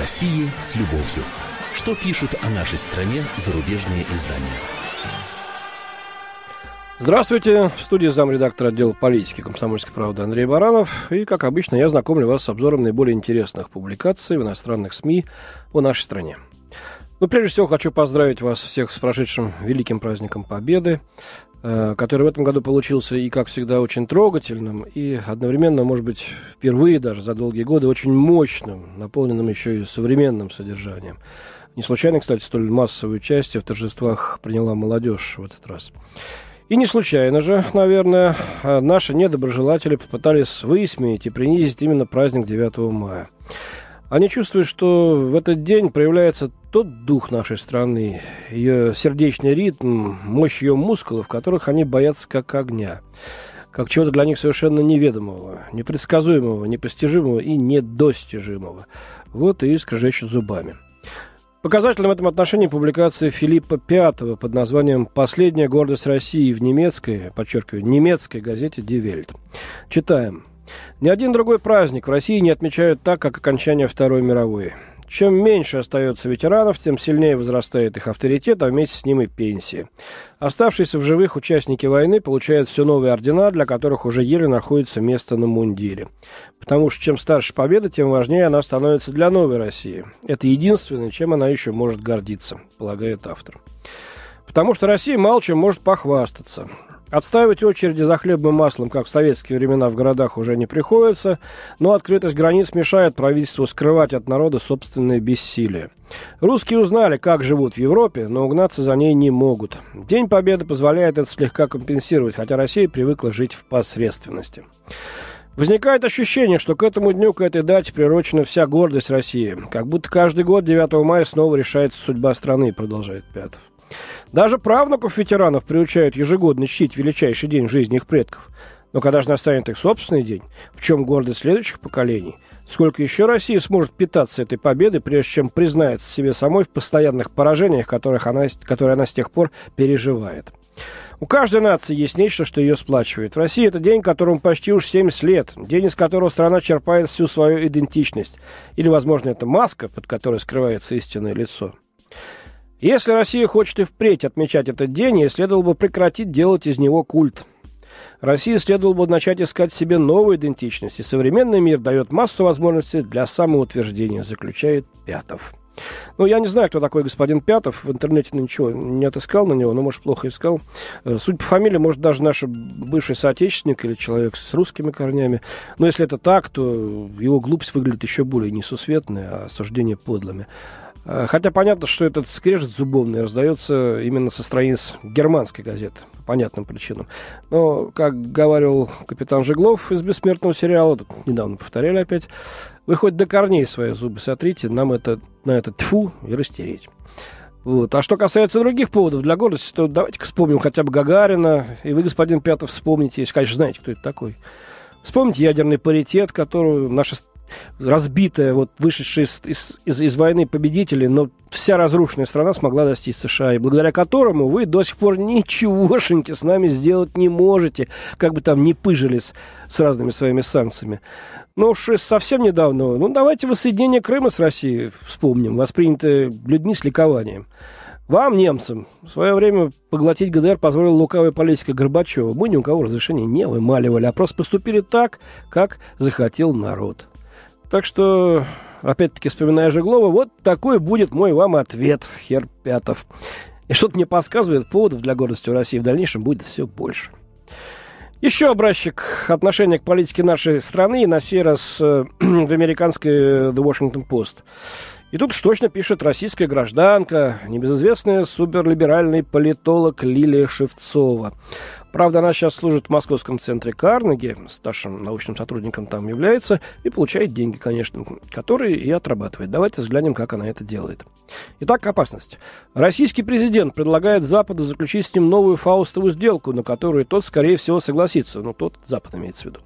России с любовью. Что пишут о нашей стране зарубежные издания? Здравствуйте. В студии замредактора отдела политики комсомольской правды Андрей Баранов. И, как обычно, я знакомлю вас с обзором наиболее интересных публикаций в иностранных СМИ о нашей стране. Ну, прежде всего, хочу поздравить вас всех с прошедшим великим праздником Победы, э, который в этом году получился и, как всегда, очень трогательным, и одновременно, может быть, впервые даже за долгие годы очень мощным, наполненным еще и современным содержанием. Не случайно, кстати, столь массовое участие в торжествах приняла молодежь в этот раз. И не случайно же, наверное, наши недоброжелатели попытались высмеять и принизить именно праздник 9 мая. Они чувствуют, что в этот день проявляется тот дух нашей страны, ее сердечный ритм, мощь ее мускулов, которых они боятся как огня, как чего-то для них совершенно неведомого, непредсказуемого, непостижимого и недостижимого. Вот и скрежещут зубами. Показательным в этом отношении публикация Филиппа Пятого под названием «Последняя гордость России» в немецкой, подчеркиваю, немецкой газете «Die Welt». Читаем. Ни один другой праздник в России не отмечают так, как окончание Второй мировой. Чем меньше остается ветеранов, тем сильнее возрастает их авторитет, а вместе с ним и пенсии. Оставшиеся в живых участники войны получают все новые ордена, для которых уже еле находится место на мундире. Потому что чем старше победа, тем важнее она становится для новой России. Это единственное, чем она еще может гордиться, полагает автор. Потому что Россия мало чем может похвастаться. Отставить очереди за хлебом и маслом, как в советские времена в городах, уже не приходится, но открытость границ мешает правительству скрывать от народа собственное бессилие. Русские узнали, как живут в Европе, но угнаться за ней не могут. День Победы позволяет это слегка компенсировать, хотя Россия привыкла жить в посредственности. Возникает ощущение, что к этому дню, к этой дате приурочена вся гордость России. Как будто каждый год 9 мая снова решается судьба страны, продолжает Пятов. Даже правнуков ветеранов приучают ежегодно чтить величайший день в жизни их предков. Но когда же настанет их собственный день, в чем гордость следующих поколений? Сколько еще Россия сможет питаться этой победой, прежде чем признается себе самой в постоянных поражениях, которых она, которые она с тех пор переживает? У каждой нации есть нечто, что ее сплачивает. В России это день, которому почти уж 70 лет, день, из которого страна черпает всю свою идентичность. Или, возможно, это маска, под которой скрывается истинное лицо. Если Россия хочет и впредь отмечать этот день, ей следовало бы прекратить делать из него культ. России следовало бы начать искать себе новую идентичность, и современный мир дает массу возможностей для самоутверждения, заключает Пятов. Ну, я не знаю, кто такой господин Пятов. В интернете ничего не отыскал на него, но, может, плохо искал. Э, суть по фамилии, может, даже наш бывший соотечественник или человек с русскими корнями. Но если это так, то его глупость выглядит еще более несусветной, а осуждение подлыми. Э, хотя понятно, что этот скрежет зубовный раздается именно со страниц германской газеты, по понятным причинам. Но, как говорил капитан Жеглов из «Бессмертного сериала», тут недавно повторяли опять, вы хоть до корней свои зубы сотрите, нам это, на это тьфу и растереть. Вот. А что касается других поводов для гордости, то давайте-ка вспомним хотя бы Гагарина. И вы, господин Пятов, вспомните, если, конечно, знаете, кто это такой. Вспомните ядерный паритет, который наша разбитая, вот вышедшая из, из, из, из войны победители, но вся разрушенная страна смогла достичь США, и благодаря которому вы до сих пор ничегошеньки с нами сделать не можете, как бы там ни пыжились с разными своими санкциями. Но уж совсем недавно, ну давайте воссоединение Крыма с Россией вспомним, воспринятое людьми с ликованием. Вам, немцам, в свое время поглотить ГДР позволила лукавая политика Горбачева. Мы ни у кого разрешения не вымаливали, а просто поступили так, как захотел народ. Так что, опять-таки, вспоминая Жеглова, вот такой будет мой вам ответ, хер Пятов. И что-то мне подсказывает, поводов для гордости в России в дальнейшем будет все больше. Еще образчик отношения к политике нашей страны, на сей раз э, в американской The Washington Post. И тут уж точно пишет российская гражданка, небезызвестная суперлиберальный политолог Лилия Шевцова. Правда, она сейчас служит в московском центре Карнеги, старшим научным сотрудником там является, и получает деньги, конечно, которые и отрабатывает. Давайте взглянем, как она это делает. Итак, опасность. Российский президент предлагает Западу заключить с ним новую фаустовую сделку, на которую тот, скорее всего, согласится. Ну, тот Запад имеется в виду.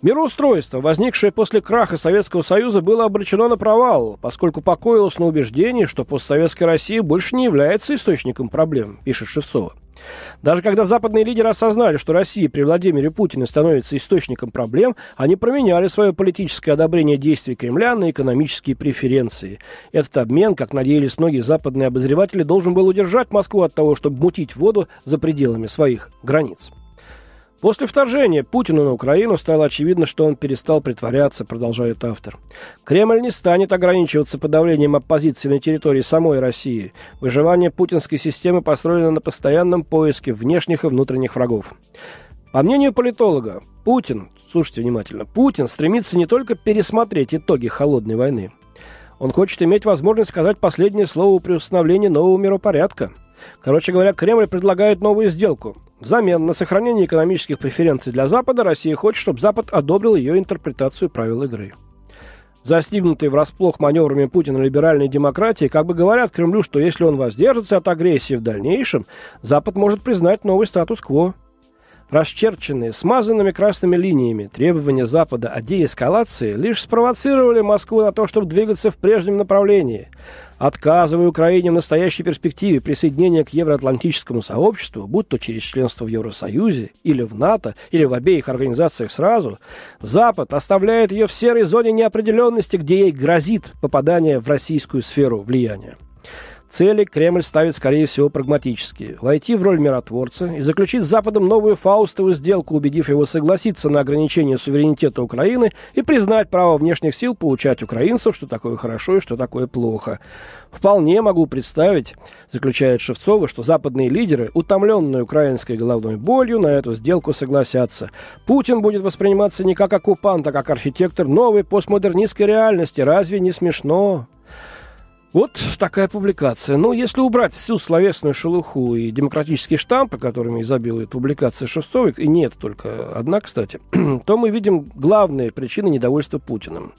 Мироустройство, возникшее после краха Советского Союза, было обречено на провал, поскольку покоилось на убеждении, что постсоветская Россия больше не является источником проблем, пишет Шевцова. Даже когда западные лидеры осознали, что Россия при Владимире Путине становится источником проблем, они променяли свое политическое одобрение действий Кремля на экономические преференции. Этот обмен, как надеялись многие западные обозреватели, должен был удержать Москву от того, чтобы мутить воду за пределами своих границ. После вторжения Путина на Украину стало очевидно, что он перестал притворяться, продолжает автор. Кремль не станет ограничиваться подавлением оппозиции на территории самой России. Выживание путинской системы построено на постоянном поиске внешних и внутренних врагов. По мнению политолога, Путин, слушайте внимательно, Путин стремится не только пересмотреть итоги холодной войны. Он хочет иметь возможность сказать последнее слово при установлении нового миропорядка. Короче говоря, Кремль предлагает новую сделку – Взамен на сохранение экономических преференций для Запада Россия хочет, чтобы Запад одобрил ее интерпретацию правил игры. Застигнутые врасплох маневрами Путина либеральной демократии как бы говорят Кремлю, что если он воздержится от агрессии в дальнейшем, Запад может признать новый статус-кво. Расчерченные смазанными красными линиями требования Запада о деэскалации лишь спровоцировали Москву на то, чтобы двигаться в прежнем направлении – отказывая Украине в настоящей перспективе присоединения к евроатлантическому сообществу, будь то через членство в Евросоюзе, или в НАТО, или в обеих организациях сразу, Запад оставляет ее в серой зоне неопределенности, где ей грозит попадание в российскую сферу влияния. Цели Кремль ставит, скорее всего, прагматические. Войти в роль миротворца и заключить с Западом новую фаустовую сделку, убедив его согласиться на ограничение суверенитета Украины и признать право внешних сил получать украинцев, что такое хорошо и что такое плохо. Вполне могу представить, заключает Шевцова, что западные лидеры, утомленные украинской головной болью, на эту сделку согласятся. Путин будет восприниматься не как оккупант, а как архитектор новой постмодернистской реальности. Разве не смешно? Вот такая публикация. Ну, если убрать всю словесную шелуху и демократические штампы, которыми изобилует публикация Шевцовой, и нет только одна, кстати, то мы видим главные причины недовольства Путиным.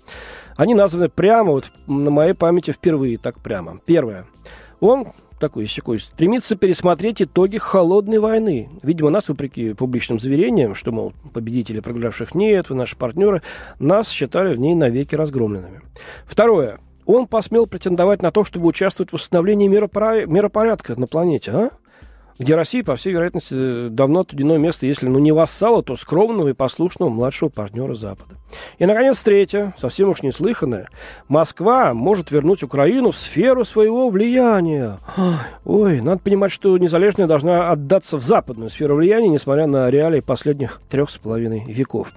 Они названы прямо, вот на моей памяти впервые так прямо. Первое. Он такой секой, стремится пересмотреть итоги холодной войны. Видимо, нас, вопреки публичным заверениям, что, мол, победителей проигравших нет, вы наши партнеры, нас считали в ней навеки разгромленными. Второе он посмел претендовать на то, чтобы участвовать в установлении миропорядка на планете, а? где Россия, по всей вероятности, давно отведено место, если ну, не вассала, то скромного и послушного младшего партнера Запада. И, наконец, третье, совсем уж неслыханное. Москва может вернуть Украину в сферу своего влияния. Ой, надо понимать, что незалежная должна отдаться в западную сферу влияния, несмотря на реалии последних трех с половиной веков.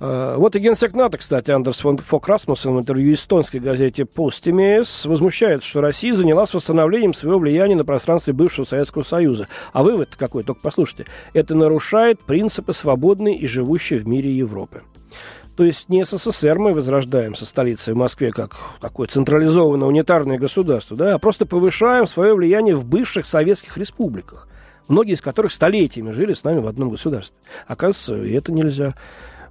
Э, вот и генсек НАТО, кстати, Андерс фон Фок Расмуссен в интервью эстонской газете «Постимес» возмущается, что Россия занялась восстановлением своего влияния на пространстве бывшего Советского Союза. А вывод какой? Только послушайте. Это нарушает принципы свободной и живущей в мире Европы. То есть не СССР мы возрождаем со столицей в Москве как такое централизованное унитарное государство, да, а просто повышаем свое влияние в бывших советских республиках, многие из которых столетиями жили с нами в одном государстве. Оказывается, и это нельзя.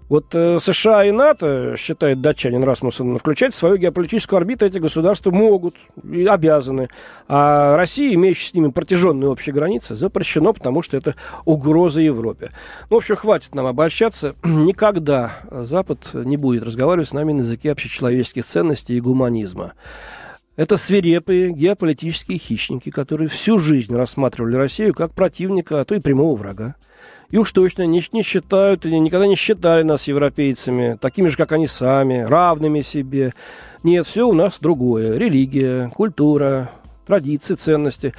Вот э, США и НАТО, считает датчанин Расмуссен, включать в свою геополитическую орбиту эти государства могут и обязаны. А Россия, имеющая с ними протяженные общие границы, запрещено, потому что это угроза Европе. Ну, в общем, хватит нам обольщаться. Никогда Запад не будет разговаривать с нами на языке общечеловеческих ценностей и гуманизма. Это свирепые геополитические хищники, которые всю жизнь рассматривали Россию как противника, а то и прямого врага и уж точно не, не считают и никогда не считали нас европейцами, такими же, как они сами, равными себе. Нет, все у нас другое. Религия, культура, традиции, ценности.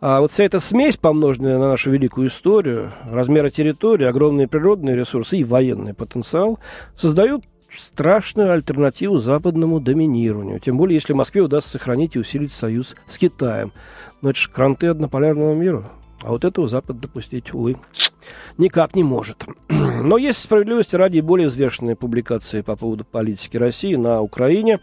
А вот вся эта смесь, помноженная на нашу великую историю, размеры территории, огромные природные ресурсы и военный потенциал, создают страшную альтернативу западному доминированию. Тем более, если Москве удастся сохранить и усилить союз с Китаем. Но это же кранты однополярного мира. А вот этого Запад допустить, увы, никак не может. Но есть справедливости ради более взвешенные публикации по поводу политики России на Украине.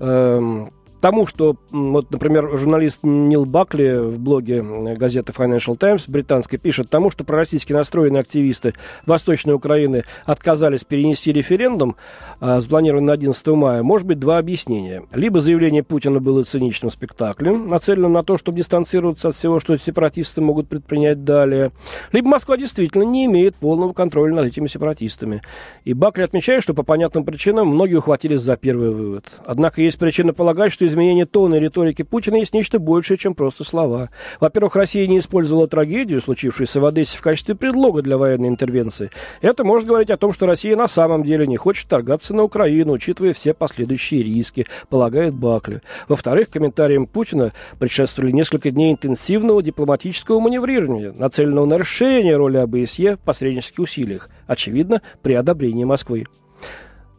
Эм, тому, что, вот, например, журналист Нил Бакли в блоге газеты Financial Times британской пишет, тому, что пророссийски настроенные активисты Восточной Украины отказались перенести референдум, а, спланированный на 11 мая, может быть два объяснения. Либо заявление Путина было циничным спектаклем, нацеленным на то, чтобы дистанцироваться от всего, что сепаратисты могут предпринять далее, либо Москва действительно не имеет полного контроля над этими сепаратистами. И Бакли отмечает, что по понятным причинам многие ухватились за первый вывод. Однако есть причина полагать, что изменения тона и риторики Путина есть нечто большее, чем просто слова. Во-первых, Россия не использовала трагедию, случившуюся в Одессе, в качестве предлога для военной интервенции. Это может говорить о том, что Россия на самом деле не хочет торгаться на Украину, учитывая все последующие риски, полагает Бакли. Во-вторых, комментариям Путина предшествовали несколько дней интенсивного дипломатического маневрирования, нацеленного на расширение роли ОБСЕ в посреднических усилиях, очевидно, при одобрении Москвы.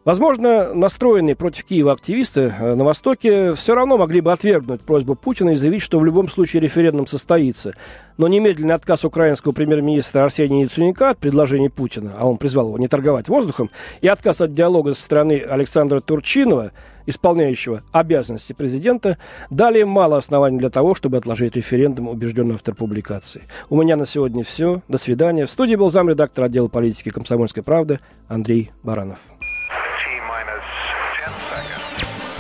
Возможно, настроенные против Киева активисты э, на Востоке все равно могли бы отвергнуть просьбу Путина и заявить, что в любом случае референдум состоится. Но немедленный отказ украинского премьер-министра Арсения Яценюка от предложений Путина, а он призвал его не торговать воздухом, и отказ от диалога со стороны Александра Турчинова, исполняющего обязанности президента, дали мало оснований для того, чтобы отложить референдум, убежденный автор публикации. У меня на сегодня все. До свидания. В студии был замредактор отдела политики комсомольской правды Андрей Баранов.